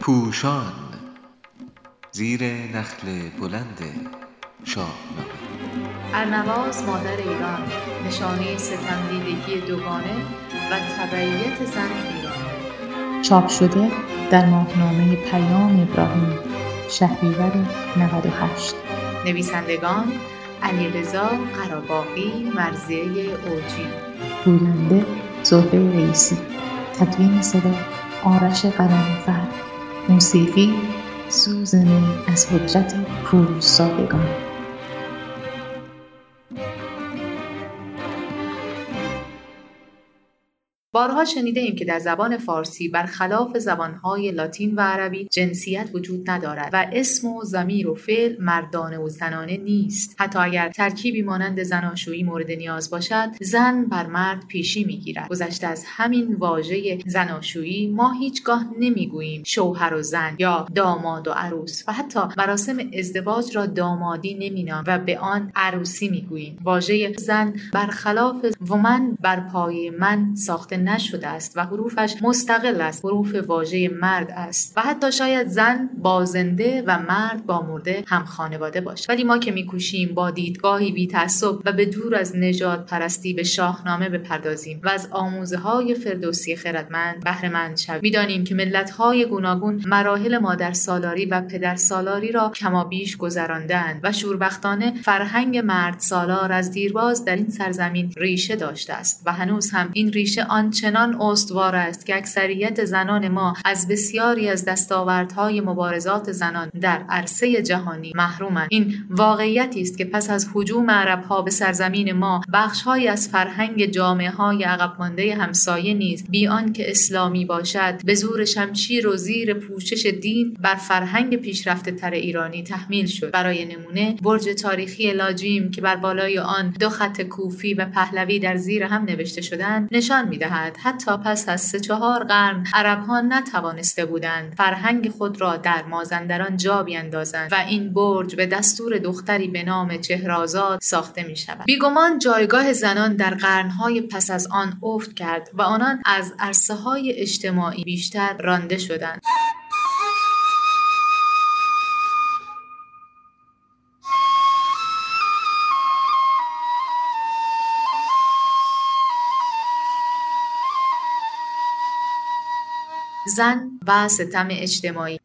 پوشان زیر نخل بلند شاهنامه ارنواز مادر ایران نشانه ستمدیدگی دوگانه و تبعیت زن ایران. چاپ شده در ماهنامه پیام ابراهیم شهریور 98 نویسندگان علیرضا قراباقی مرزیه اوجی. گوینده زهره رئیسی. تدوین صدا آرش قلمفر موسیقی سوزنه از حجت کوهسارگان بارها شنیده ایم که در زبان فارسی برخلاف زبانهای لاتین و عربی جنسیت وجود ندارد و اسم و زمیر و فعل مردانه و زنانه نیست. حتی اگر ترکیبی مانند زناشویی مورد نیاز باشد زن بر مرد پیشی می‌گیرد. گذشته از همین واژه زناشویی ما هیچگاه نمی‌گوییم شوهر و زن یا داماد و عروس و حتی مراسم ازدواج را دامادی نمینام و به آن عروسی می‌گوییم. واژه زن برخلاف ومن بر پای من ساخته نشده است و حروفش مستقل است حروف واژه مرد است. و حتی شاید زن بازنده و مرد با مرده هم خانواده باشد ولی ما که میکوشیم با دیدگاهی بی تعصب و به دور از نجات پرستی به شاهنامه بپردازیم و از آموزه های فردوسی خردمند بهره مند شویم. می‌دانیم که ملت های گوناگون مراحل مادر سالاری و پدر سالاری را کمابیش گذراندند و شوربختانه فرهنگ مرد سالار از دیرباز در این سرزمین ریشه داشته است و هنوز هم این ریشه آن آنچنان استوار است که اکثریت زنان ما از بسیاری از دستاوردهای مبارزات زنان در عرصه جهانی محرومند این واقعیتی است که پس از هجوم عربها به سرزمین ما بخشهایی از فرهنگ جامعه های عقب مانده همسایه نیز بی که اسلامی باشد به زور شمشیر و زیر پوشش دین بر فرهنگ پیشرفته تر ایرانی تحمیل شد. برای نمونه برج تاریخی لاجیم که بر بالای آن دو خط کوفی و پهلوی در زیر هم نوشته شدند نشان می‌دهد حتی پس از سه چهار قرن عربها نتوانسته بودند فرهنگ خود را در مازندران جا بیندازند و این برج به دستور دختری به نام چهرازاد ساخته می شود بیگمان جایگاه زنان در قرنهای پس از آن افت کرد و آنان از عرصه های اجتماعی بیشتر رانده شدند. زن و ستم اجتماعی.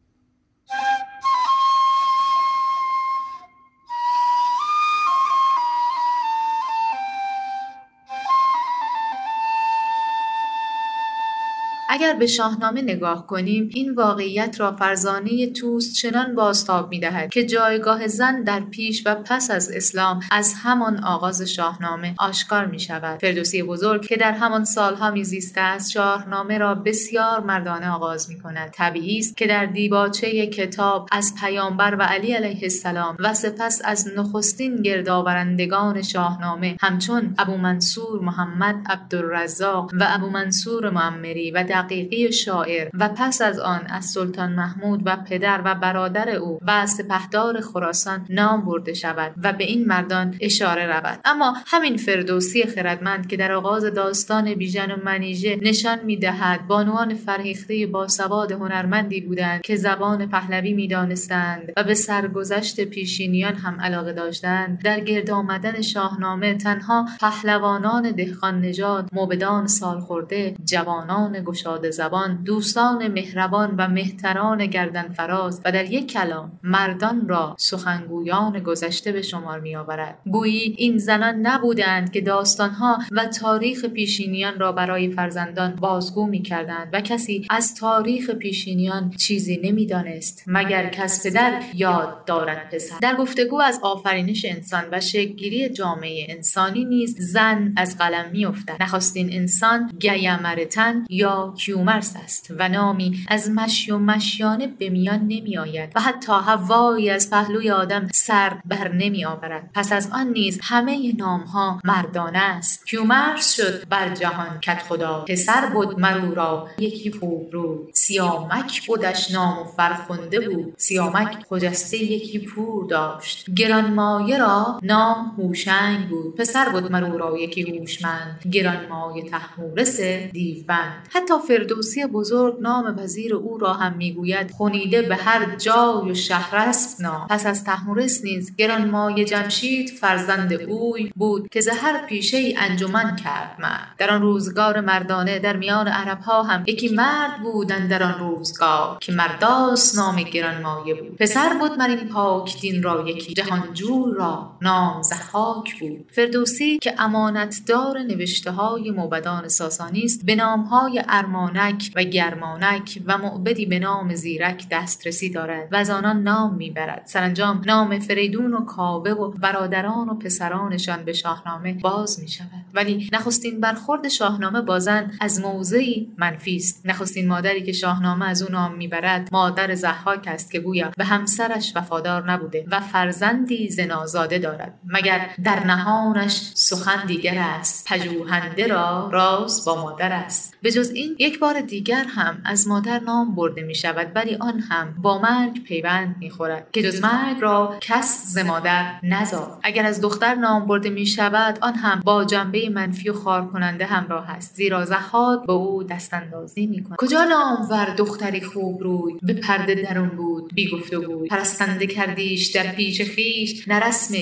اگر به شاهنامه نگاه کنیم این واقعیت را فرزانه توست چنان بازتاب می دهد که جایگاه زن در پیش و پس از اسلام از همان آغاز شاهنامه آشکار می شود فردوسی بزرگ که در همان سالها میزیسته است شاهنامه را بسیار مردانه آغاز می کند طبیعی است که در دیباچه کتاب از پیامبر و علی علیه السلام و سپس از نخستین گردآورندگان شاهنامه همچون ابو منصور محمد عبدالرزاق و ابو منصور معمری و دقیقی شاعر و پس از آن از سلطان محمود و پدر و برادر او و از سپهدار خراسان نام برده شود و به این مردان اشاره رود. اما همین فردوسی خردمند که در آغاز داستان بیژن و منیژه نشان می‌دهد بانوان فرهیخته باسواد هنرمندی بودند که زبان پهلوی می‌دانستند و به سرگذشت پیشینیان هم علاقه داشتند. در گرد آمدن شاهنامه تنها پهلوانان دهقان نژاد موبدان سالخورده جوانان گشا زبان دوستان مهربان و مهتران گردن فراز و در یک کلام مردان را سخنگویان گذشته به شمار می آورد گویی این زنان نبودند که داستانها و تاریخ پیشینیان را برای فرزندان بازگو می کردند و کسی از تاریخ پیشینیان چیزی نمی‌دانست مگر کس پدر یاد دارد پسر. در گفتگو از آفرینش انسان و شکلگیری جامعه انسانی نیز زن از قلم میافتد. نخستین انسان گیمرتن یا کیومرس است و نامی از مشی و مشیانه به میان نمی آید و حتی هوایی از پهلوی آدم سر بر نمی آورد. پس از آن نیز همه نام ها مردانه است. کیومرس شد بر جهان کت خدا. پسر بود مرو را. یکی خوب رو. سیامک بودش نام و فرخنده بود. سیامک خجسته یکی پور داشت. گرانمایه را نام هوشنگ بود. پسر بود مرو را یکی هوشمند. گرانمایه تحمورس دیوبند. حتی فردوسی بزرگ نام وزیر او را هم می‌گوید. خونیده به هر جای و شهر است نام. پس از تحمورس نیز گرانمایه جمشید فرزند اوی بود که زهر پیشه ای انجمن کرد مرد. در آن روزگار مردانه در میان عرب ها هم یکی مرد بودن در آن روزگار که مرداس نام گرانمایه بود. پسر بود مر این پاک دین را یکی جهانجوی را نام زحاک بود. فردوسی که امانتدار نوشته های موبدان ساسانی است به نام های ارمانک و گرمانک و معبدی به نام زیرک دسترسی دارد و از آنان نام می‌برد. سرانجام نام فریدون و کاوه و برادران و پسرانشان به شاهنامه باز می شود ولی نخستین برخورد شاهنامه بازن از موضعی منفی است. نخستین مادری که شاهنامه از او نام می‌برد مادر زحاک است که گویا به همسرش وفادار نبوده و فرزندی زنازاده دارد. مگر در نهانش سخن دیگر است؟ پژوهنده را راز با مادر است. به جز این یک بار دیگر هم از مادر نام برده می شود ولی آن هم با مرگ پیوند می خورد که جز مرگ را کس ز مادر نزاد اگر از دختر نام برده می شود آن هم با جنبه منفی و خار کننده همراه است زیرا زحاک به او دست اندازی می کند کجا نامور دختری خوب روی؟ به پرده درون بود بی گفت و گوی. پرستنده کردیش در پیش خیش نه رسم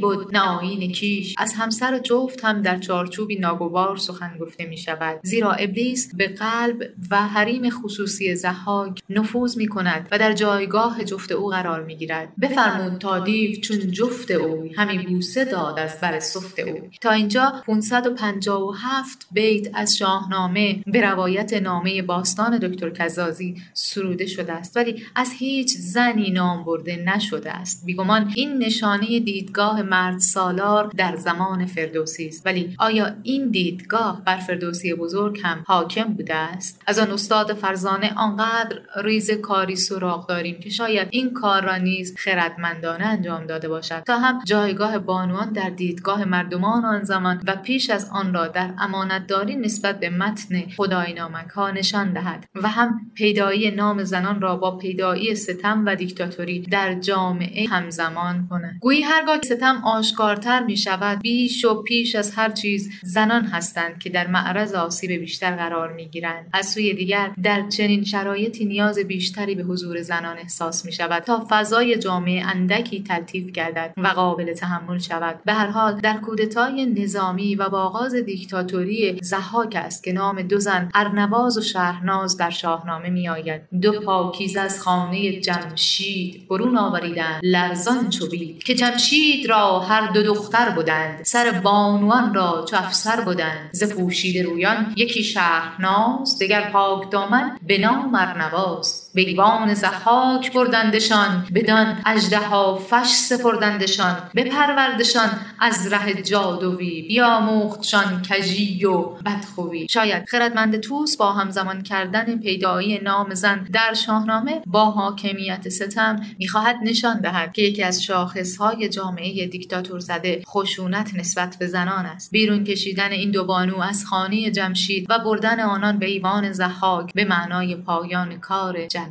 بود نه کیش. از همسر و جفت هم در چارچوبی ناگوار سخن گفته می شود زیرا ابلیس به قلب و حریم خصوصی زحاک نفوذ می کند و در جایگاه جفت او قرار می گیرد بفرمود تا دیو چون جفت او همی بوسه داد از بر سفت او. تا اینجا 557 بیت از شاهنامه به روایت نامه باستان دکتر کزازی سروده شده است. ولی از هیچ زنی نام برده نشده است. بیگمان این نشانه دیدگاه مرد سالار در زمان فردوسی است. ولی آیا این دیدگاه بر فردوسی بزرگ هم حاکم بوده است. از آن استاد فرزانه آنقدر ریز کاری سراغ داریم که شاید این کار را نیز خردمندانه انجام داده باشد. تا هم جایگاه بانوان در دیدگاه مردمان آن زمان و پیش از آن را در امانتداری نسبت به متن خدای نامک ها نشان دهد و هم پیدایی نام زنان را با پیدایی ستم و دیکتاتوری در جامعه همزمان کند. گویی هرگاه ستم آشکارتر می شود بیش و پیش از هر چیز زنان هستند که در معرض آسیب بیشتر قرار می گیرند. از سوی دیگر در چنین شرایطی نیاز بیشتری به حضور زنان احساس می شود تا فضای جامعه اندکی تلطیف گردد و قابل تحمل شود. به هر حال در کودتای نظامی و با آغاز دیکتاتوری زحاک است که نام دو زن ارنواز و شهرناز در شاهنامه می آید دو پاکیز از خانه جمشید برون آوریدند. لرزان چوبید که جمشید را هر دو دختر بودند سر بانوان را چو افسر بودند ز پوشیده رویان یکی شهرناز دگر پاک دامن به نام ارنواز به ایوان زحاک بردندشان بدان اژدها فش سپردندشان بپروردشان از ره جادوی بیاموختشان کژی و بدخوی. شاید خردمند توس با همزمان کردن پیدایی نام زن در شاهنامه با حاکمیت ستم می‌خواهد نشان دهد که یکی از شاخصهای جامعه دیکتاتور زده خشونت نسبت به زنان است. بیرون کشیدن این دو بانو از خانه جمشید و بردن آنان به ایوان زحاک به معنای پایان کار جمشید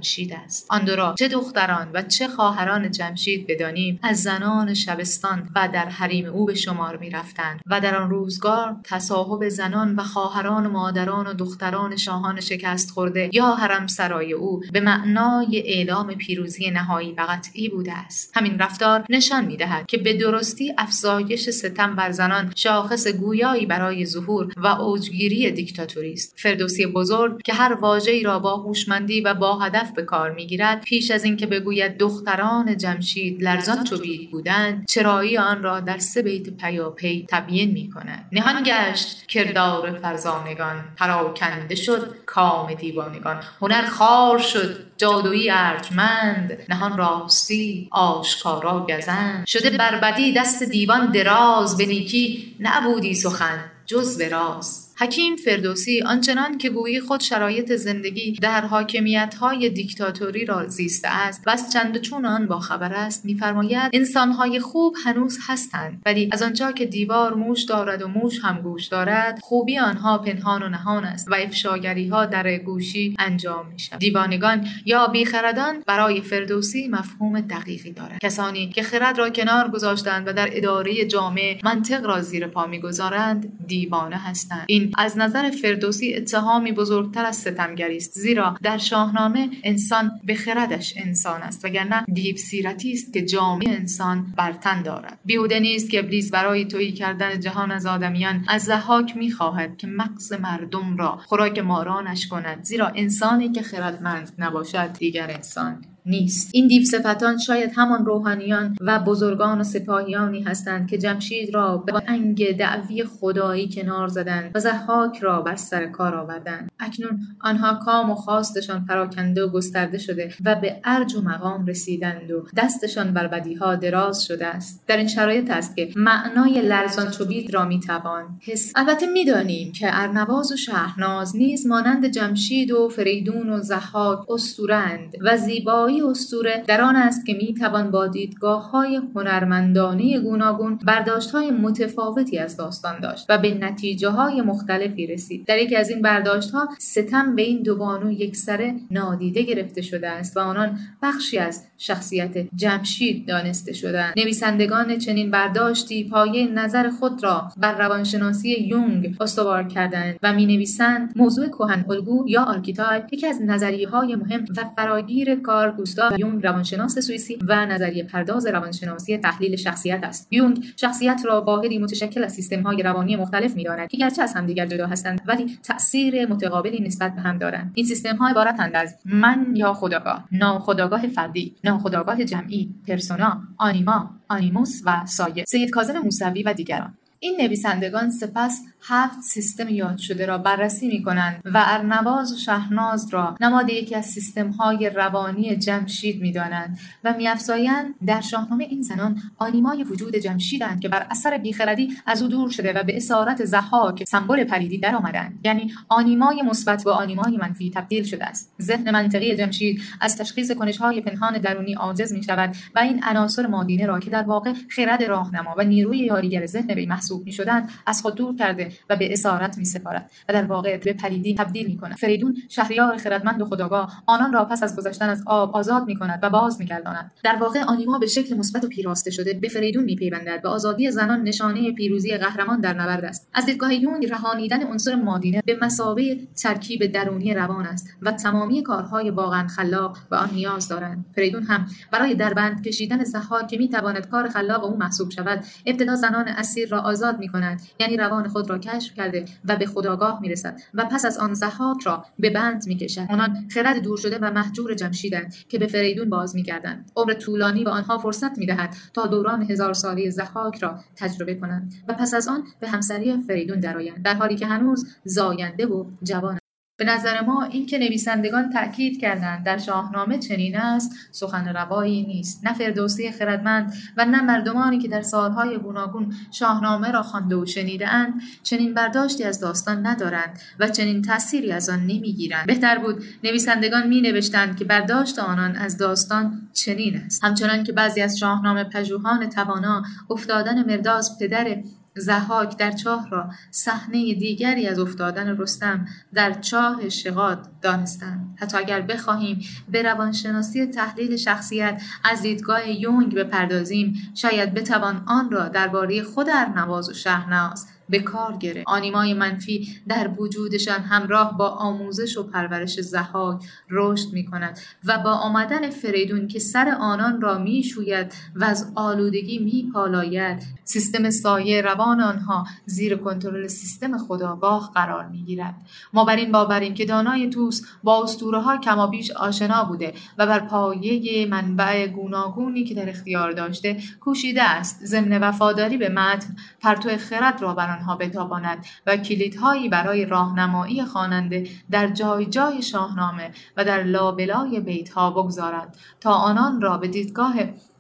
است. آن دو را چه دختران و چه خواهران جمشید بدانیم از زنان شبستان و در حریم او به شمار می رفتند و در آن روزگار تصاحب زنان و خواهران و مادران و دختران شاهان شکست خورده یا حرم سرای او به معنای اعلام پیروزی نهایی و قطعی بوده است. همین رفتار نشان می دهد که به درستی افزایش ستم بر زنان شاخص گویایی برای ظهور و اوجگیری دیکتاتوری است. فردوسی بزرگ که هر واژه‌ای را با هوشمندی و با به کار می‌گیرد پیش از اینکه بگوید دختران جمشید لرزان چوبید بودند چرایی آن را در سه بیت پیاپی تبیین می کند نهان گشت کردار فرزانگان پراکنده شد کام دیوانگان. هنر خار شد جادویی ارجمند. نهان راستی آشکارا گزند. شده بربدی دست دیوان دراز به نیکی نبودی سخن جز به راز. حکیم فردوسی آنچنان که گویی خود شرایط زندگی در حاکمیت های دیکتاتوری را زیسته است و از چند چون آن باخبر است میفرماید انسانهای خوب هنوز هستند ولی از آنجا که دیوار موش دارد و موش هم گوش دارد خوبی آنها پنهان و نهان است و افشاگری ها در گوشی انجام می شود دیوانگان یا بیخردان برای فردوسی مفهوم دقیقی دارد کسانی که خرد را کنار گذاشتند و در اداره جامعه منطق را زیر پا می‌گذارند دیوانه هستند. این از نظر فردوسی اتهامی بزرگتر از ستمگری است. زیرا در شاهنامه انسان به خردش انسان است وگرنه دیو سیرتی است که جامعه انسان برتن دارد. بیهوده نیست که ابلیس برای تویی کردن جهان از آدمیان از زحاک می‌خواهد که مغز مردم را خوراک مارانش کند. زیرا انسانی که خردمند نباشد دیگر انسان نیست. این دیو صفتان شاید همان روحانیان و بزرگان و سپاهیانی هستند که جمشید را به انگ دعوی خدایی کنار زدند و زحاک را بر سر کار آوردند. اکنون آنها کام و خواستشان پراکنده و گسترده شده و به ارج و مقام رسیدند و دستشان بر بدیها دراز شده است. در این شرایط است که معنای لرزان چوبید را می‌توان حس البته می‌دانیم که ارنواز و شهرناز نیز مانند جمشید و فریدون و زحاک استورند و زیبایی زیبایی اسطوره در آن است که می توان با دیدگاه های هنرمندانه گوناگون برداشت های متفاوتی از داستان داشت و به نتیجه های مختلفی رسید. در یکی از این برداشت ها ستم به این دو بانو یکسره نادیده گرفته شده است و آنان بخشی از شخصیت جمشید دانسته شدند نویسندگان چنین برداشتی پایه نظر خود را بر روانشناسی یونگ استوار کردند و می نویسند موضوع کهن الگو یا archetype یکی از نظریه های مهم و فراگیر کار گوستاو یونگ روانشناس سوئیسی و نظریه پرداز روانشناسی تحلیل شخصیت است. یونگ شخصیت را واحدی متشکل از سیستم‌های روانی مختلف می‌داند که گرچه از همدیگر جدا هستند ولی تأثیر متقابلی نسبت به هم دارند. این سیستم‌ها عبارتند از من یا خداگاه ناخداگاه فردی ناخداگاه جمعی پرسونا آنیما آنیموس و سایه سید کاظم موسوی و دیگران. این نویسندگان سپس هفت سیستم یاد شده را بررسی می کنند و ارنواز و شهناز را نماد یکی از سیستم های روانی جمشید می دانند و می در شاهنامه این زنان آنیمای وجود جمشیدند که بر اثر بیخردی از او دور شده و به اسارت زحاک سمبل پریدی در آمدند یعنی آنیمای مثبت به آنیمای منفی تبدیل شده است. ذهن منطقی جمشید از تشخیص کنش های پنهان درونی عاجز می شود و این عناصر مادینه را که در واقع خرد راهنما و نیروی یاریگر ذهن به محسوب می شدند از خود دور کرده و به اسارت می سپارد و در واقع به پریدی تبدیل می کند فریدون شهریار خردمند و خداگاه آنان را پس از گذشتن از آب آزاد می کند و باز می گرداند در واقع آنیما به شکل مثبت و پیراسته شده به فریدون می پیوندد و آزادی زنان نشانه پیروزی قهرمان در نبرد است. از دیدگاه یونگ رهانیدن عنصر مادینه به مسابه ترکیب درونی روان است و تمامی کارهای واقعا خلاق و آن نیاز دارند. فریدون هم برای دربند کشیدن زحاک که می تواند کار خلاق او محسوب شود ابتدا زنان اسیر را آزاد می کند یعنی روان خود را کشف کرده و به خداگاه می‌رسد و پس از آن زحاک را به بند می‌کشد. آنان خرد دور شده و محجور جمشیدند که به فریدون باز میگردند. عمر طولانی به آنها فرصت می‌دهد تا دوران هزار سالی زحاک را تجربه کنند و پس از آن به همسری فریدون درآیند در حالی که هنوز زاینده و جوان به نظر ما اینکه نویسندگان تأکید کردند در شاهنامه چنین است سخن روایی نیست. نه فردوسی خردمند و نه مردمانی که در سالهای گوناگون شاهنامه را خوانده و شنیدهاند چنین برداشتی از داستان ندارند و چنین تأثیری از آن نمی‌گیرند. بهتر بود نویسندگان می نوشتند که برداشت آنان از داستان چنین است. همچنان که بعضی از شاهنامه پژوهان توانا افتادن مرداز پدر زحاک در چاه را صحنه دیگری از افتادن رستم در چاه شغاد دانستند. حتی اگر بخواهیم به روانشناسی تحلیل شخصیت از دیدگاه یونگ بپردازیم شاید بتوان آن را درباره خود ارنواز و شهناز به کار گرفت. آنیمای منفی در وجودشان همراه با آموزش و پرورش زحاک رشد می کند و با آمدن فریدون که سر آنان را می شوید و از آلودگی می پالاید سیستم سایه روان آنها زیر کنترل سیستم خداگاه قرار می گیرد ما بر این باوریم که دانای توس با اسطوره ها کمابیش آشنا بوده و بر پایه منبع گوناگونی که در اختیار داشته کوشیده است ضمن وفاداری به متن پرتو خرد را بر آنها بتاباند و کلیدهایی برای راهنمایی خواننده در جای جای شاهنامه و در لابلای بیتها بگذارد تا آنان را به دیدگاه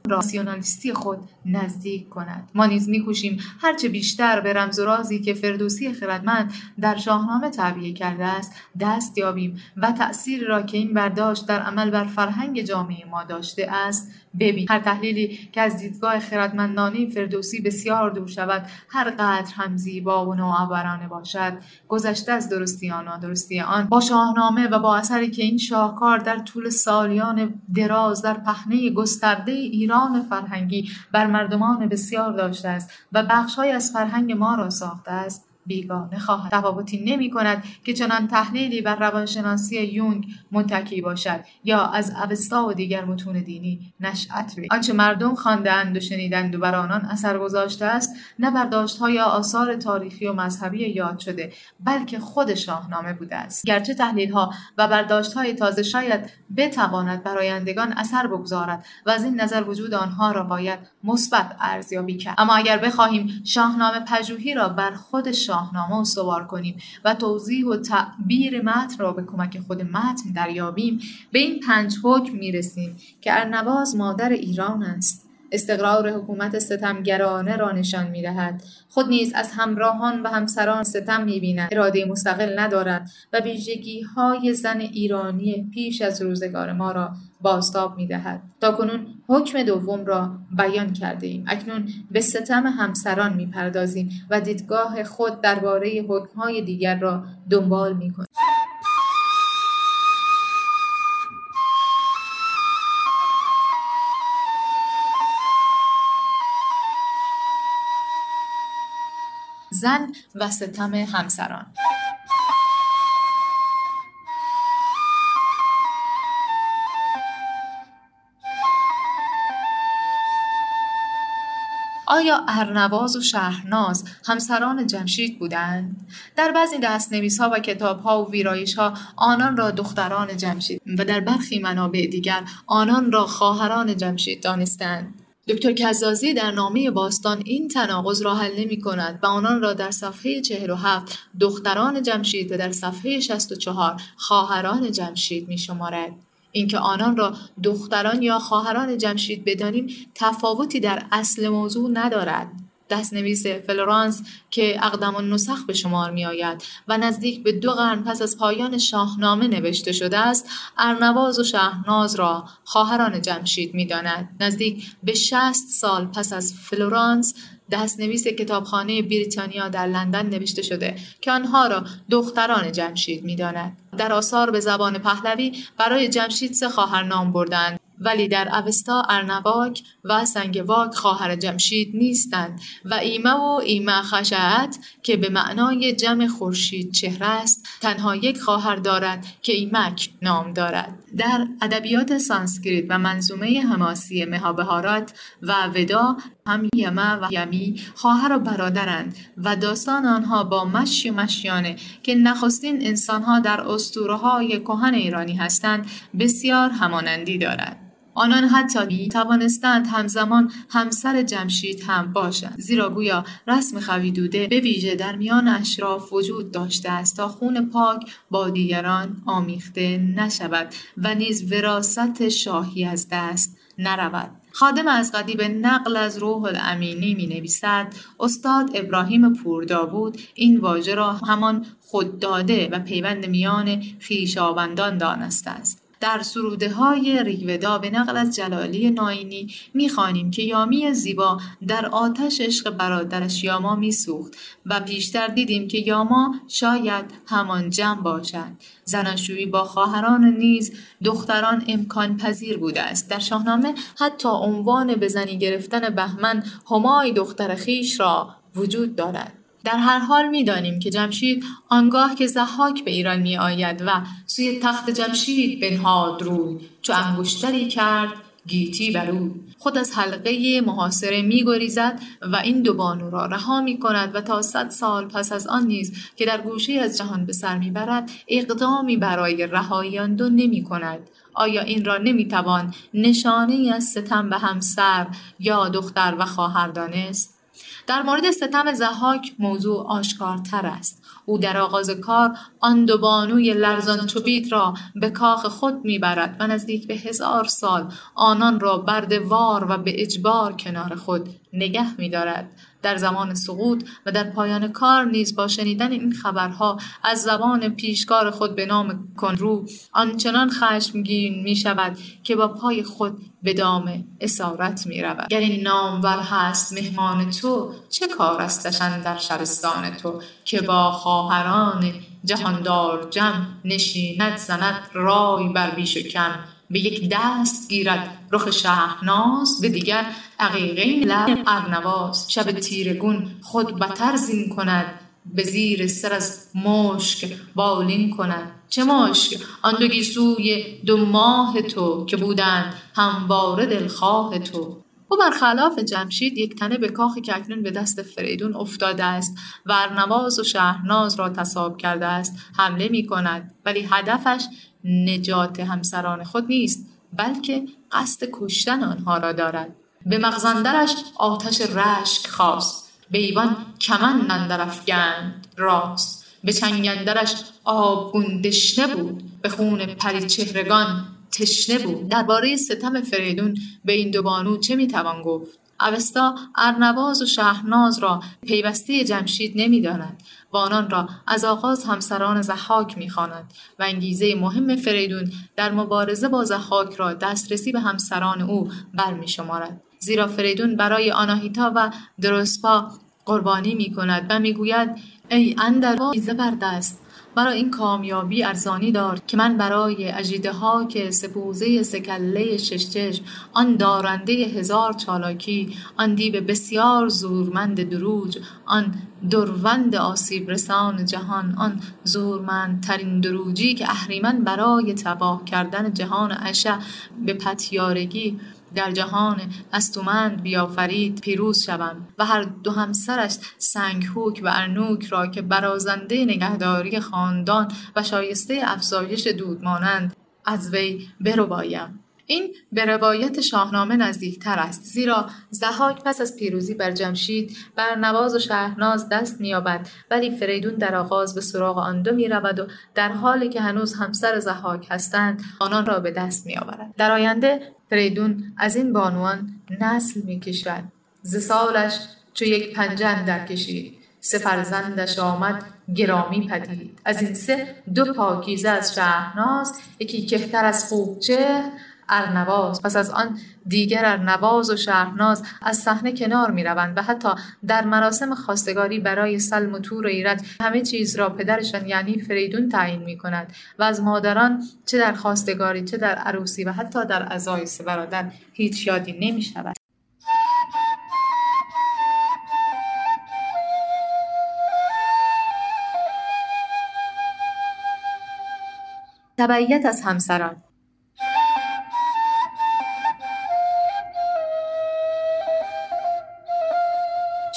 راسیونالیستی خود نزدیک کند. ما نیز میکوشیم هرچه بیشتر به رمز و رازی که فردوسی خردمند در شاهنامه تعبیه کرده است دست یابیم و تأثیر را که این برداشت در عمل بر فرهنگ جامعه ما داشته است ببین هر تحلیلی که از دیدگاه خردمندانه فردوسی بسیار دور شود هر قدر هم زیبا و نوآورانه باشد. گذشته از درستی آن. نادرستی آن با شاهنامه و با اثری که این شاهکار در طول سالیان دراز در پهنه گسترده ایران فرهنگی بر مردمان بسیار داشته است و بخشهایی از فرهنگ ما را ساخته است. بیگانه خواهد. تفاوتی نمی کند که چنان تحلیلی بر روانشناسی یونگ متکی باشد یا از اوستا و دیگر متون دینی نشأت بگیرد آنچه مردم خواندهاند و شنیدند و بر آنان اثر گذاشته است نه برداشتها یا آثار تاریخی و مذهبی یاد شده بلکه خود شاهنامه بوده است. گرچه تحلیلها و برداشتهای تازه شاید بتواند بر آیندگان اثر بگذارد و از این نظر وجود آنها را باید مثبت ارزیابی کرد. اما اگر بخواهیم شاهنامه پژوهی را بر خود شاهنامه استوار کنیم و توضیح و تعبیر متن را به کمک خود متن دریابیم. به این پنج حکم می‌رسیم که ارنواز مادر ایران است. استقرار حکومت ستمگرانه را نشان می‌دهد. خود نیز از همراهان و همسران ستم می‌بیند. اراده مستقل ندارد و ویژگی های زن ایرانی پیش از روزگار ما را بازتاب می‌دهد. تا کنون حکم دوم را بیان کرده ایم اکنون به ستم همسران می‌پردازیم و دیدگاه خود درباره حکمهای دیگر را دنبال می‌کنیم. زن و ستم همسران آیا ارنواز و شهرناز همسران جمشید بودند؟ در بعضی دستنویس ها و کتاب ها و ویرایش ها آنان را دختران جمشید و در برخی منابع دیگر آنان را خواهران جمشید دانستند. دکتر کزازی در نامه باستان این تناقض را حل نمی کند و آنان را در صفحه 47 دختران جمشید و در صفحه 64 خواهران جمشید می شمارد. اینکه آنان را دختران یا خواهران جمشید بدانیم تفاوتی در اصل موضوع ندارد دستنویس فلورانس که اقدم نسخ به شمار می آید و نزدیک به دو قرن پس از پایان شاهنامه نوشته شده است ارنواز و شهناز را خواهران جمشید می داند. نزدیک به شصت سال پس از فلورانس دستنویس کتابخانه بریتانیا در لندن نوشته شده که آنها را دختران جمشید می‌داند در آثار به زبان پهلوی برای جمشید سه خواهر نام بردند ولی در اوستا ارنواک و سنگواک خواهر جمشید نیستند و ایمه و ایمه خشعت که به معنای جمع خورشید چهره است تنها یک خواهر دارد که ایمک نام دارد. در ادبیات سانسکریت و منظومه حماسی مهابهارات و ودا هم یمه و یمی خواهر و برادرند و داستان آنها با مشی و مشیانه که نخستین انسانها در اسطوره های کهن ایرانی هستند بسیار همانندی دارد. آنان حتی می توانستند همزمان همسر جمشید هم باشند. زیرا گویا رسم خویدوده به ویژه در میان اشراف وجود داشته است تا خون پاک با دیگران آمیخته نشود و نیز وراست شاهی از دست نرود. خادم از به نقل از روح الامینی می نویسد استاد ابراهیم پورداوود این واژه را همان خودداده و پیوند میان خیشاوندان دانسته است. در سروده های ریگودا به نقل از جلالی ناینی می‌خوانیم که یامی زیبا در آتش عشق برادرش یاما میسوخت و پیشتر دیدیم که یاما شاید همان جمع باشد. زناشویی با خواهران نیز دختران امکان پذیر بوده است. در شاهنامه حتی عنوان به زنی گرفتن بهمن همای دختر خیش را وجود دارد. در هر حال می‌دانیم که جمشید آنگاه که زحاک به ایران می آید و سوی تخت جمشید بنهاد روی چو انگشتری کرد گیتی بر او. خود از حلقه محاصره می گریزد و این دو بانو را رها می کند و تا صد سال پس از آن نیز که در گوشه از جهان به سر می برد اقدامی برای رهایی آن دو نمی کند آیا این را نمی توان نشانه از ستم به همسر یا دختر و خواهر دانست؟ در مورد ستم زحاک موضوع آشکارتر است. او در آغاز کار آن دو بانوی لرزان چوبیت را به کاخ خود می‌برد و نزدیک به هزار سال آنان را بردوار و به اجبار کنار خود نگه میدارد. در زمان سقوط و در پایان کار نیز با شنیدن این خبرها از زبان پیشکار خود به نام کنرو آنچنان خشمگین می شود که با پای خود به دام اسارت می رود گر این نامور هست مهمان تو چه کار استشن در شبستان تو؟ که با خواهران جهاندار جمع نشیند زند رای بر بیش و کم. به یک دست گیرد رخ شهناز به دیگر عقیقین لب ارنواز. شب تیرگون خود بتر زین کند به زیر سر از مشک بالین کند. چه مشک؟ آن دو گیسوی دو ماه تو که بودند همواره دلخواه تو. او برخلاف جمشید یک تنه به کاخی که اکنون به دست فریدون افتاده است و ارنواز و شهرناز را تصاب کرده است. حمله می کند ولی هدفش نجات همسران خود نیست بلکه قصد کشتن آنها را دارد. به مغزندرش آتش رشک خواست به ایوان کمن افگند راست. به چنگندرش آبگون دشنه بود به خون پری چهرگان تشنه بود. درباره ستم فریدون به این دو بانو چه می‌توان گفت؟ اوستا ارنواز و شهرناز را پیوسته جمشید نمی‌داند. و آنان را از آغاز همسران زحاک می‌خواند و انگیزه مهم فریدون در مبارزه با زحاک را دسترسی به همسران او برمیشمارد. زیرا فریدون برای آناهیتا و درسپا قربانی می کند و می‌گوید ای اندر بر دست. مرا این کامیابی ارزانی دار که من برای اجیده ها که سپوزه سکله شش چشم آن دارنده هزار چالاکی آن دیو بسیار زورمند دروج آن دروند آسیب رسان جهان آن زورمندترین دروجی که اهریمن برای تباه کردن جهان اشع به پتیارگی در جهان استومند بیافرید پیروز شوم و هر دو همسرش سنگهوک و ارنوک را که برازنده نگهداری خاندان و شایسته افزایش دود مانند از وی بربایم. این به روایت شاهنامه نزدیکتر است. زیرا زحاک پس از پیروزی بر جمشید بر نواز و شهرناز دست مییابد. ولی فریدون در آغاز به سراغ آن دو می‌رود و در حالی که هنوز همسر زحاک هستند آنان را به دست میآورد. در آینده فریدون از این بانوان نسل می‌کشد. ز سالش چو یک پنجه در کشید سه فرزندش آمد گرامی پدید. از این سه دو پاکیزه از شهرناز یکی کهتر از خوبچه ارنواز پس از آن دیگر ارنواز و شهرناز از صحنه کنار می روند و حتی در مراسم خواستگاری برای سلم و تور و ایرت همه چیز را پدرشان یعنی فریدون تعیین می کند و از مادران چه در خواستگاری چه در عروسی و حتی در ازای برادر هیچ یادی نمی شود. تبعیت از همسران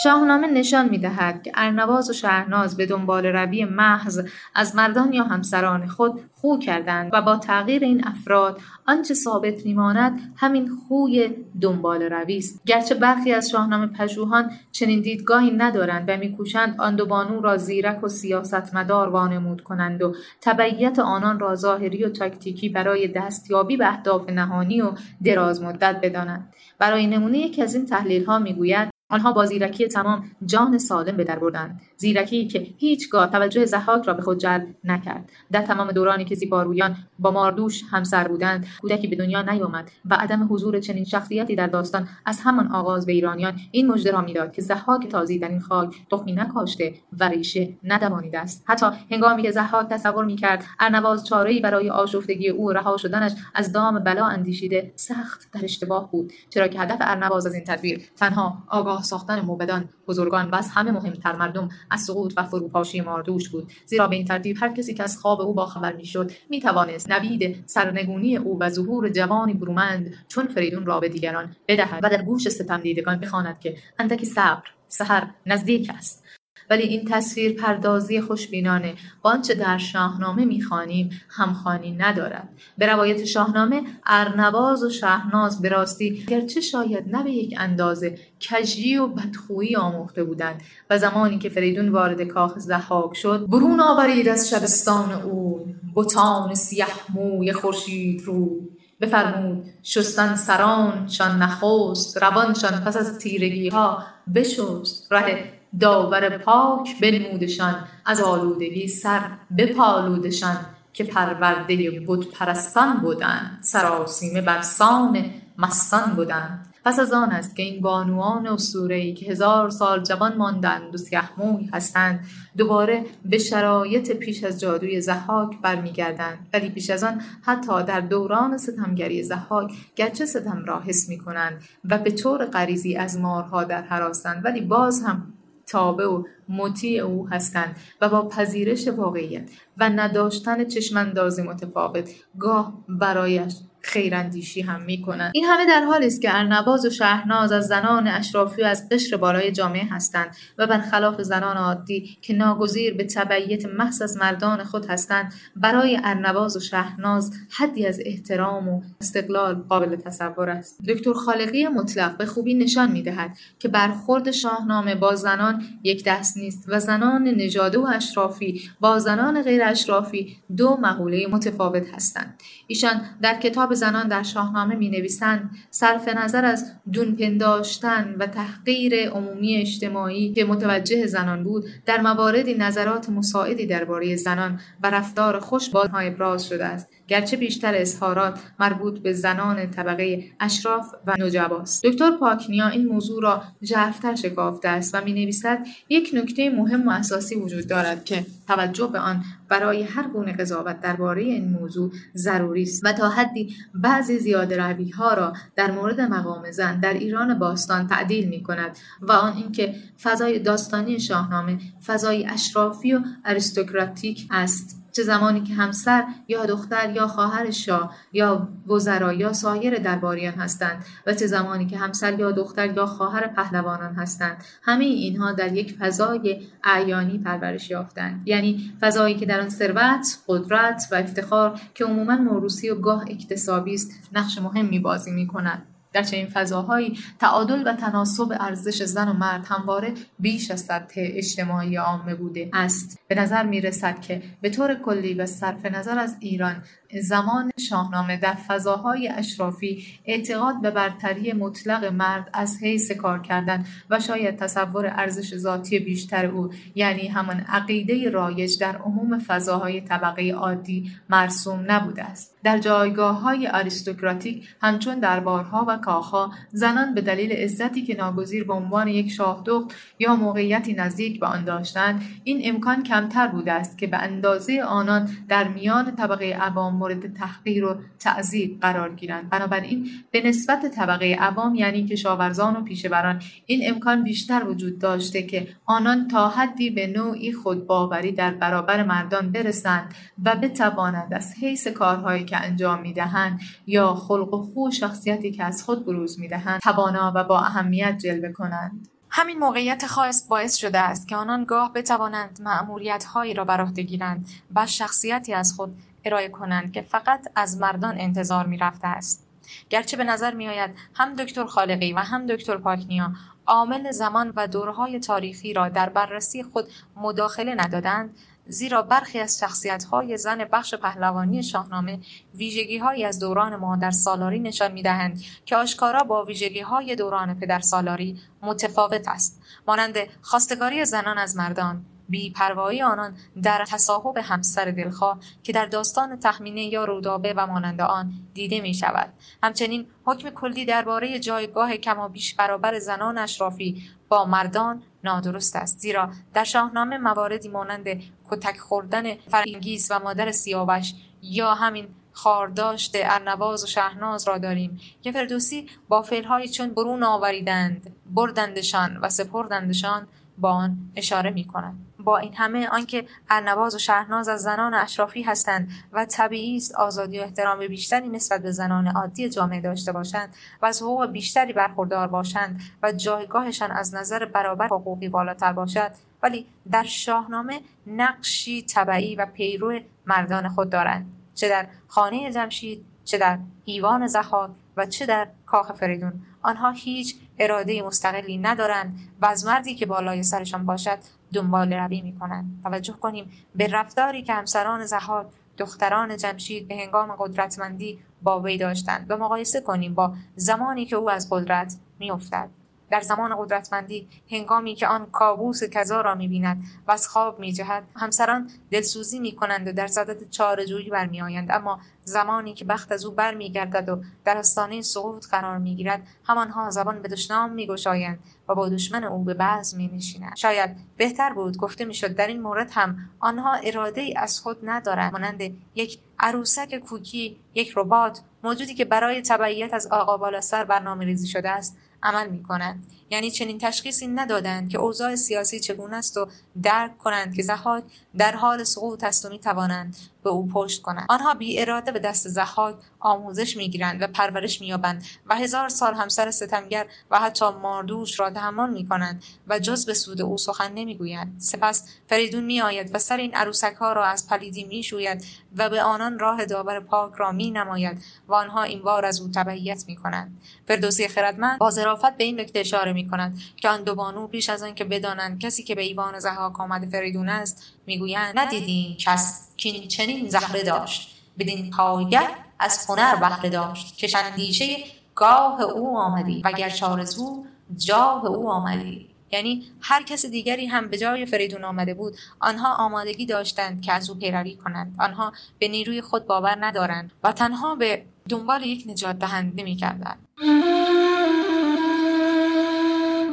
شاهنامه نشان می دهد که ارنواز و شهرناز به دنبال روی محض از مردان یا همسران خود خو کردند و با تغییر این افراد آنچه ثابت میماند همین خوی دنبال روی است. گرچه برخی از شاهنامه پژوهان چنین دیدگاهی ندارند و میکوشند آن دو بانو را زیرک و سیاستمدار وانمود کنند و تبعیت آنان را ظاهری و تاکتیکی برای دستیابی به اهداف نهانی و دراز مدت بدانند. برای نمونه یکی از این تحلیل ها می‌گوید آنها با زیرکی تمام جان سالم به در بردند. زیرکی که هیچگاه توجه زحاک را به خود جلب نکرد. در تمام دورانی که زیبارویان با ماردوش همسر بودند کودکی به دنیا نیامد و عدم حضور چنین شخصیتی در داستان از همان آغاز به ایرانیان این مژده را می‌داد که زحاک تازی در این خاک تخمی نکاشته و ریشه ندوانیده است. حتی هنگامی که زحاک تصور می‌کرد ارنواز چارهای برای آشفتگی او رها شدنش از دام بلا اندیشیده سخت در اشتباه بود. چرا که هدف ارنواز از این تدبیر تنها آگاه ساختن موبدان بزرگان و از همه مهمتر مردم از سقوط و فروپاشی ماردوش بود. زیرا به این ترتیب هر کسی که از خواب او باخبر می‌شد می‌توانست نوید سرنگونی او و ظهور جوانی برومند چون فریدون را به دیگران بدهد و در گوش ستم دیدگان بخواند که اندکی صبر سحر نزدیک است. ولی این تصویر پردازی خوشبینانه. با آنچه در شاهنامه می‌خوانیم همخوانی ندارد. به روایت شاهنامه ارنواز و شهناز به راستی گرچه شاید نه به یک اندازه کجی و بدخویی آموخته بودند و زمانی که فریدون وارد کاخ زحاک شد برون آورید از شبستان او بتان سیه موی خورشید رو. بفرمود شستن سرانشان نخست روانشان پس از تیرگی ها بشست. ره داور پاک بنمودشان از آلودگی سر بپالودشان که پرورده بود پرستان بودند سراسیمه بر سان مستان بودند. پس از آن است که این بانوان اسطوره‌ای که هزار سال جوان ماندند و سیهموی هستند دوباره به شرایط پیش از جادوی زحاک برمیگردند. ولی پیش از آن حتی در دوران ستمگری زحاک گرچه ستم را حس می‌کنند و به طور غریزی از مارها در حراستند ولی باز هم تابع و مطیع او هستند و با پذیرش واقعیت و نداشتن چشماندازی متفاوت گاه برایش خیراندیشی هم می‌کنند این همه در حالی است که ارنواز و شهرناز از زنان اشرافی و از قشر بالای جامعه هستند و برخلاف زنان عادی که ناگزیر به تبعیت محض از مردان خود هستند برای ارنواز و شهرناز حدی از احترام و استقلال قابل تصور است. دکتر خالقی مطلق به خوبی نشان می‌دهد که برخورد شاهنامه با زنان یک دست نیست و زنان نژاده و اشرافی با زنان غیر اشرافی دو مقوله متفاوت هستند. ایشان در کتاب زنان در شاهنامه می نویسند صرف نظر از دون پنداشتن و تحقیر عمومی اجتماعی که متوجه زنان بود در مواردی نظرات مساعدی درباره زنان و رفتار خوش با آنها ابراز شده است. گرچه بیشتر اظهارات مربوط به زنان طبقه اشراف و نجباست دکتر پاکنیا این موضوع را ژرفتر شکافته است و می نویسد یک نکته مهم و اساسی وجود دارد که توجه به آن برای هر گونه قضاوت درباره این موضوع ضروری است و تا حدی بعضی زیاده روی ها را در مورد مقام زن در ایران باستان تعدیل می کند و آن اینکه فضای داستانی شاهنامه فضای اشرافی و اریستوکراتیک است. چه زمانی که همسر یا دختر یا خواهر شاه یا وزرا یا سایر درباریان هستند و چه زمانی که همسر یا دختر یا خواهر پهلوانان هستند همه اینها در یک فضای اعیانی پرورش یافتند. یعنی فضایی که در آن ثروت قدرت و افتخار که عموما موروسی و گاه اکتسابی است نقش مهمی بازی می کند در چنین فضاهایی تعادل و تناسب ارزش زن و مرد همواره بیش از سطح اجتماعی عامه بوده است. به نظر می رسد که به طور کلی و صرف نظر از ایران زمان شاهنامه در فضاهای اشرافی اعتقاد به برتری مطلق مرد از حیث کار کردن و شاید تصور ارزش ذاتی بیشتر او یعنی همان عقیده رایج در عموم فضاهای طبقه عادی مرسوم نبوده است. در جایگاه های آریستوکراتیک همچون دربارها و کاخها زنان به دلیل عزتی که ناگزیر به عنوان یک شاهدخت یا موقعیتی نزدیک به آن داشتند این امکان کمتر بوده است که به اندازه آنان در میان طبقه عوام مورد تحقیر و تعذیب قرار گیرند. بنابراین به نسبت طبقه عوام یعنی کشاورزان و پیشوران این امکان بیشتر وجود داشته که آنان تا حدی به نوعی خودباوری در برابر مردان برسند و بتوانند از حیث کارهایی که انجام می‌دهند یا خلق و خو شخصیتی که از خود بروز می‌دهند توانا و با اهمیت جلوه کنند. همین موقعیت خاص باعث شده است که آنان گاه بتوانند مأموریت هایی را بر عهده گیرند و شخصیتی از خود ارائه کنند که فقط از مردان انتظار می رفته است. گرچه به نظر می آید هم دکتر خالقی و هم دکتر پاکنیا عامل زمان و دورهای تاریخی را در بررسی خود مداخله ندادند زیرا برخی از شخصیت‌های زن بخش پهلوانی شاهنامه ویژگی‌هایی از دوران مادر سالاری نشان می‌دهند که آشکارا با ویژگی‌های دوران پدر سالاری متفاوت است مانند خواستگاری زنان از مردان بیپروایی آنان در تصاحب همسر دلخواه که در داستان تخمینه یا رودابه و مانند آن دیده می شود. همچنین حکم کلی درباره جایگاه کمابیش برابر زنان اشرافی با مردان نادرست است زیرا در شاهنامه مواردی مانند کتک خوردن فرنگیز و مادر سیاوش یا همین خارداشت ارنواز و شهناز را داریم که فردوسی با فعلهایی چون برون آوریدند بردندشان و سپردندشان با آن اشاره می کند. با این همه آنکه ارنواز و شهرناز از زنان اشرافی هستند و طبیعی است آزادی و احترام بیشتری نسبت به زنان عادی جامعه داشته باشند و از حقوق بیشتری برخوردار باشند و جایگاهشان از نظر برابر حقوقی بالاتر باشد. ولی در شاهنامه نقشی طبعی و پیرو مردان خود دارند. چه در خانه جمشید چه در ایوان زهاک و چه در کاخ فریدون. آنها هیچ اراده مستقلی ندارند و از مردی که بالای سرشان باشد دنبال روی می‌کنند توجه کنیم به رفتاری که همسران زهاک دختران جمشید به هنگام قدرتمندی با وی داشتند. و مقایسه کنیم با زمانی که او از قدرت میافتد. در زمان قدرتمندی هنگامی که آن کابوس کذا را می‌بیند و از خواب میجهد همسران دلسوزی می‌کنند و در صدد چارهجویی برمیآیند. اما زمانی که بخت از او برمیگردد و در آستانه سقوط قرار می‌گیرد همانها زبان به دشنام میگشایند و با دشمن او به بعض مینشینند. شاید بهتر بود گفته می‌شد در این مورد هم آنها اراده ای از خود ندارند. مانند یک عروسک کوکی یک ربات موجودی که برای تبعیت از آقا بالاسر برنامه ریزی شده است. عمل می کنند یعنی چنین تشخیصی ندادند که اوضاع سیاسی چگونه است و درک کنند که زحاک در حال سقوط است و می توانند به او پشت کنند. آنها بی اراده به دست زحاک آموزش می‌گیرند و پرورش مییابند و هزار سال همسر ستمگر و حتی ماردوش را تحمل می کنند و جز به سود او سخن نمی‌گویند سپس فریدون میآید و سر این عروسک ها را از پلیدی می‌شوید و به آنان راه داور پاک را می نماید و آنها این بار از او تبعیت می کنند فردوسی خردمند با ظرافت به این نکته اشاره می کنند که آن دو بانو پیش از آنکه بدانند کسی که به ایوان زحاک آمده فریدون است می‌گویند ندیدیم کس؟ که چنین زهره داشت. بدین پایگه از هنر بهره داشت. که اندیشه گاه او آمدی و گر چارزو جاه او آمدی. یعنی هر کس دیگری هم به جای فریدون آمده بود آنها آمادگی داشتند که از او پیروی کنند. آنها به نیروی خود باور ندارند و تنها به دنبال یک نجات دهنده می کردند.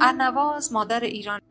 ارنواز مادر ایران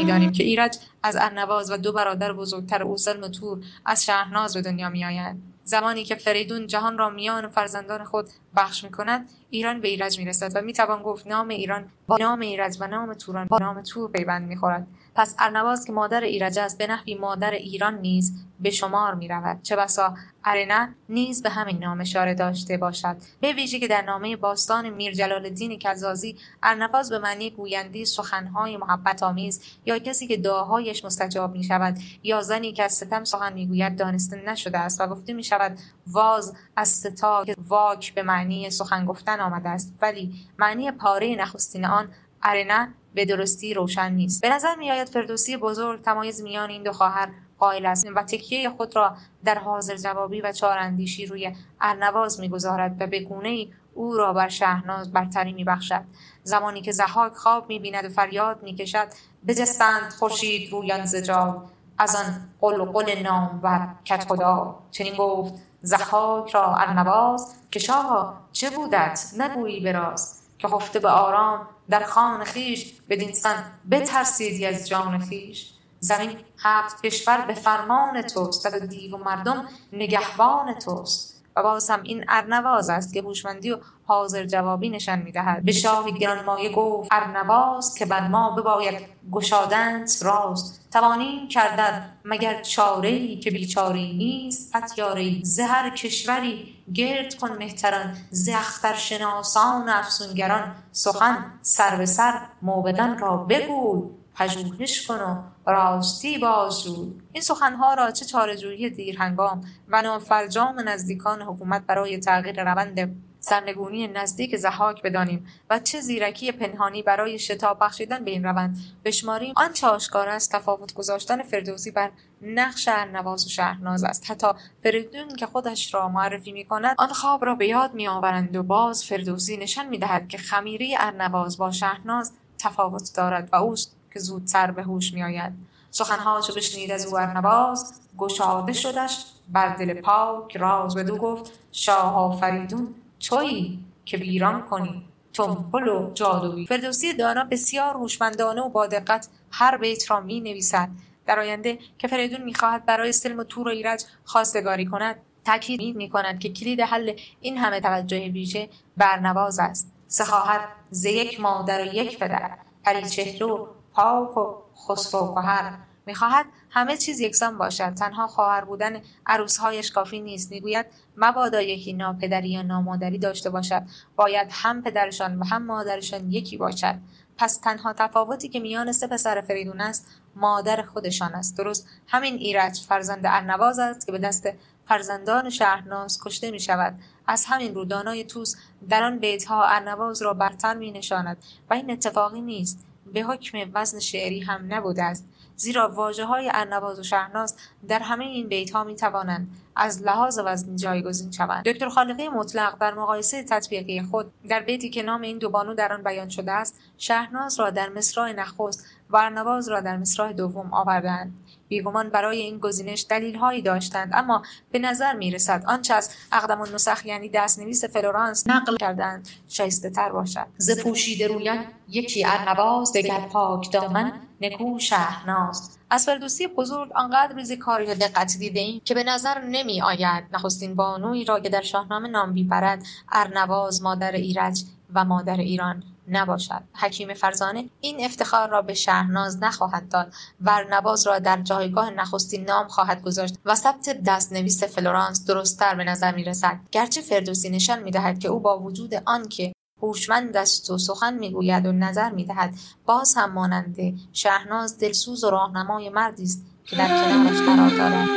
می‌دانیم که ایرج از ارنواز و دو برادر بزرگتر او سلم تور از شهرناز به دنیا میآیند زمانی که فریدون جهان را میان فرزندان خود بخش می کند ایران به ایرج می رسد و می توان گفت نام ایران با نام ایرج و نام توران با نام تور پیوند می خورد پس ارنواز که مادر ایرج است به نحوی مادر ایران نیز به شمار می رود چه بسا ارنا نیز به همین نام اشاره داشته باشد. به ویژه که در نامه باستان میر جلال الدین کزازی ارنواز به معنی گویندی سخنهای محبت آمیز یا کسی که دعاهایش مستجاب می شود یا زنی که از ستم سخن می‌گوید دانسته نشده است و گفته می شود واز از ستا که واک به معنی سخن گفتن آمده است. ولی معنی پاره نخستین آن ارنا به درستی روشن نیست. به نظر میآید فردوسی بزرگ تمایز میان این دو خواهر قائل است و تکیه خود را در حاضر جوابی و چاراندیشی روی ارنواز می‌گذارد و به گونه او را بر شهناز برتری میبخشد. زمانی که زحاک خواب می‌بیند و فریاد می‌کشد بجستند خورشید رویان زجا از آن قل و قل نام و کت خدا چنین گفت زحاک را ارنواز که شاه چه بودت؟ نگویی براز که خفته به آرام در خان خیش بدین سن بترسیدی از جان خیش. زمین هفت کشور به فرمان توست و دیو و مردم نگهبان توست. و باز هم این ارنواز است که هوشمندی و حاضر جوابی نشان می‌دهد. به شاه گرانمایه گفت ارنواز که بر ما بباید گشادند راز. توانیم کردن مگر چاره که بیچاره نیست؟ پتیاره زهر کشوری گرد کن مهتران. ز شناسان افسونگران سخن سر به سر موبدان را بگوی. پژوهش کن و راستی بازجوی این سخنها را چه چارهجویی دیرهنگام و نافرجام نزدیکان حکومت برای تغییر روند سرنگونی نزدیک زحاک بدانیم و چه زیرکی پنهانی برای شتاب بخشیدن به این روند بشماریم. آنچه آشکار است تفاوت گذاشتن فردوسی بر نقش ارنواز و شهرناز است. حتی فریدون که خودش را معرفی می کند آن خواب را به یاد می آورند و باز فردوسی نشان می دهد که خمیری ارنواز با شهرناز تفاوت دارد و اوست. که زودتر به هوش می آید سخنها چو بشنید از او ارنواز گشاده شدش بر دل پاک راز. بدو گفت شاه آفریدون تویی که ویران کنی تنبل و جادویی. فردوسی دانا بسیار هوشمندانه و با دقت هر بیت را می نویسد در آینده که فریدون می‌خواهد برای سلم و تور و ایرج خواستگاری کند تاکید می کند که کلید حل این همه توجه ویژه برنواز است. خواهر ز یک مادر و یک پدر پری چهره و پاک و خسرو و هر می‌خواهد همه چیز یکسان باشد. تنها خواهر بودن عروسهایش کافی نیست. می‌گوید مبادا یکی ناپدری یا نامادری داشته باشد. باید هم پدرشان و هم مادرشان یکی باشد. پس تنها تفاوتی که میان سه پسر فریدون است مادر خودشان است. درست همین ایرج فرزند ارنواز است که به دست فرزندان شهرناز کشته می شود از همین رو دانای توس در آن بیتها ارنواز را برتر می نشاند و این اتفاقی نیست. به حکم وزن شعری هم نبوده است زیرا واجه های ارنواز و شهرناز در همه این بیت ها می توانند از لحاظ وزنی جایگزین شوند. دکتر خالقی مطلق در مقایسه تطبیقی خود در بیتی که نام این دو بانو در آن بیان شده است شهرناز را در مصرع نخست و ارنواز را در مصرع دوم آوردند بیگمان برای این گزینش دلیلهایی داشتند اما به نظر می رسد آنچه از اقدم النسخ یعنی دستنویس فلورانس نقل کردند شایسته تر باشد. ز پوشیده رویان یکی ارنواز دگر پاک دامن نکو شهرناز. از فردوسی بزرگ آنقدر ریزی کاری و دقت دیده ایم که به نظر نمی آید نخستین بانوی را که در شاهنامه نام می‌برد ارنواز مادر ایرج و مادر ایران. نباشد. حکیم فرزانه این افتخار را به شهرناز نخواهد داد و نواز را در جایگاه نخستین نام خواهد گذاشت و ثبت دستنویس فلورانس درستتر به نظر می رسد گرچه فردوسی نشان می دهد که او با وجود آنکه هوشمند است و سخن می‌گوید و نظر می‌دهد باز هم مانند شهناز دلسوز و راهنمای مردی است که در کنارش قرار دارد.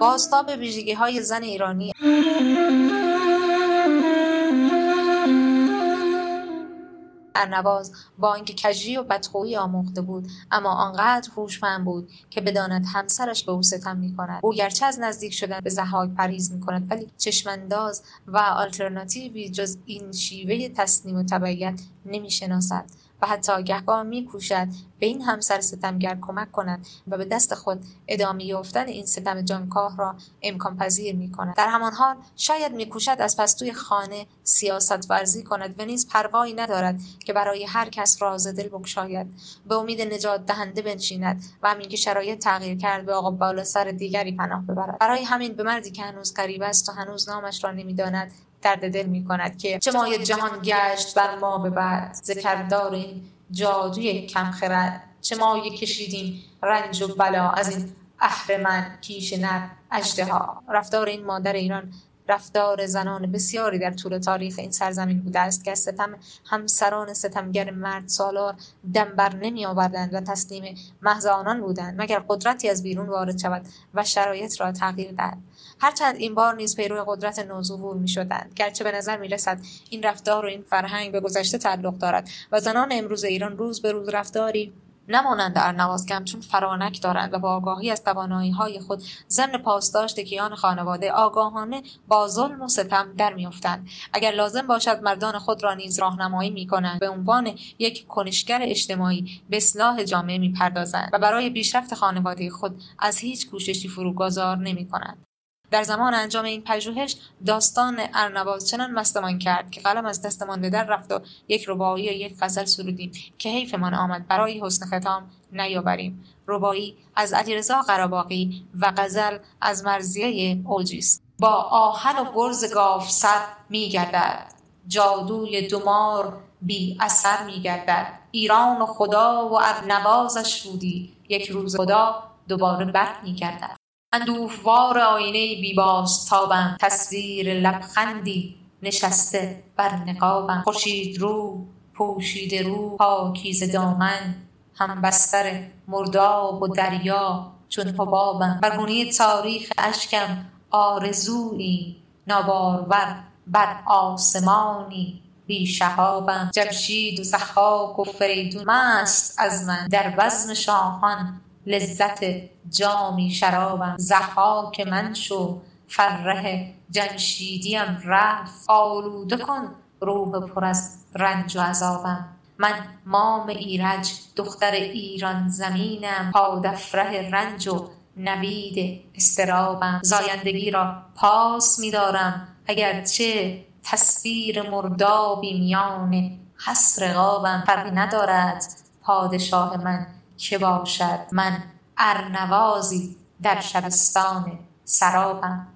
باستاب ویژگی های زن ایرانی. ارنواز با اینکه کجی و بدخویی آموخته بود اما آنقدر هوشمند بود که بداند همسرش به او ستم می‌کند. او گرچه از نزدیک شدن به زحاک پریز می‌کند ولی چشمانداز و آلترناتیوی جز این شیوه تصنیم و تبعیت نمی‌شناسد. و حتی گهگاه میکوشد به این همسر ستمگر کمک کند و به دست خود ادامه یافتن این ستم جانکاه را امکان پذیر می کند. در همان حال شاید میکوشد از پستوی خانه سیاست ورزی کند و نیز پروایی ندارد که برای هر کس راز دل بگشاید به امید نجات دهنده بنشیند و همین که شرایط تغییر کرد به آقا بالا سر دیگری پناه ببرد برای همین به مردی که هنوز قریب است و هنوز نامش را نمی‌داند درد دل می کند که چه مایه جهان گشت بر ما به بعد. ذکردار این جادوی کم خرد. چه مایه کشیدیم رنج و بلا از این اهرمن کیش نر. ها رفتار این مادر ایران رفتار زنان بسیاری در طول تاریخ این سرزمین بوده است که ستم همسران ستمگر مرد سالار دم نمی آوردند و تسلیم محض آنان بودند مگر قدرتی از بیرون وارد شود و شرایط را تغییر دهد. هرچند این بار نیز پیرو قدرت نوظهور می شدند. گرچه به نظر می رسد این رفتار و این فرهنگ به گذشته تعلق دارد و زنان امروز ایران روز به روز رفتاری نمانند ارنواز که همچون فرانک دارند و با آگاهی از توانایی های خود ضمن پاسداشت کیان خانواده آگاهانه با ظلم و ستم در میافتند. اگر لازم باشد مردان خود را نیز راهنمایی می‌کنند به عنوان یک کنشگر اجتماعی به اصلاح جامعه می‌پردازند و برای پیشرفت خانواده خود از هیچ کوششی فروگذار نمی‌کنند. در زمان انجام این پژوهش داستان ارنواز چنان مستمان کرد که قلم از دستمان به در رفت و یک ربایی و یک غزل سرودیم که حیفمان آمد برای حسن ختام نیاوریم. ربایی از علیرضا قراباقی و غزل از مرزیه اوجیست با آهن و گرز گاف سر میگردد جادوی دمار بی اثر میگردد ایران و خدا و ارنوازش بودی یک روز خدا دوباره بر میگردد اندوهوار آینه بی تابم. تصویر لبخندی نشسته بر نقابم. خورشید رو پوشیده رو پاکیز دامن. هم بستر مرداب و دریا چون حبابم. بر گونه تاریخ اشکم آرزویی. نابارور بر آسمانی بی شهابم جمشید و زحاک و فریدون مست از من. در بزم شاهان لذت جامی شرابم. که من شو. فره جمشیدیم رفت. آلوده کن روح پر از رنج و عذابم. من مام ایرج دختر ایران زمینم. پادفره رنج و نوید استرابم. زایندگی را پاس میدارم. اگرچه تصویر مردابی میان حسر قابم فرقی ندارد. پادشاه من که باشد؟ من ارنوازی در شبستان سرابم.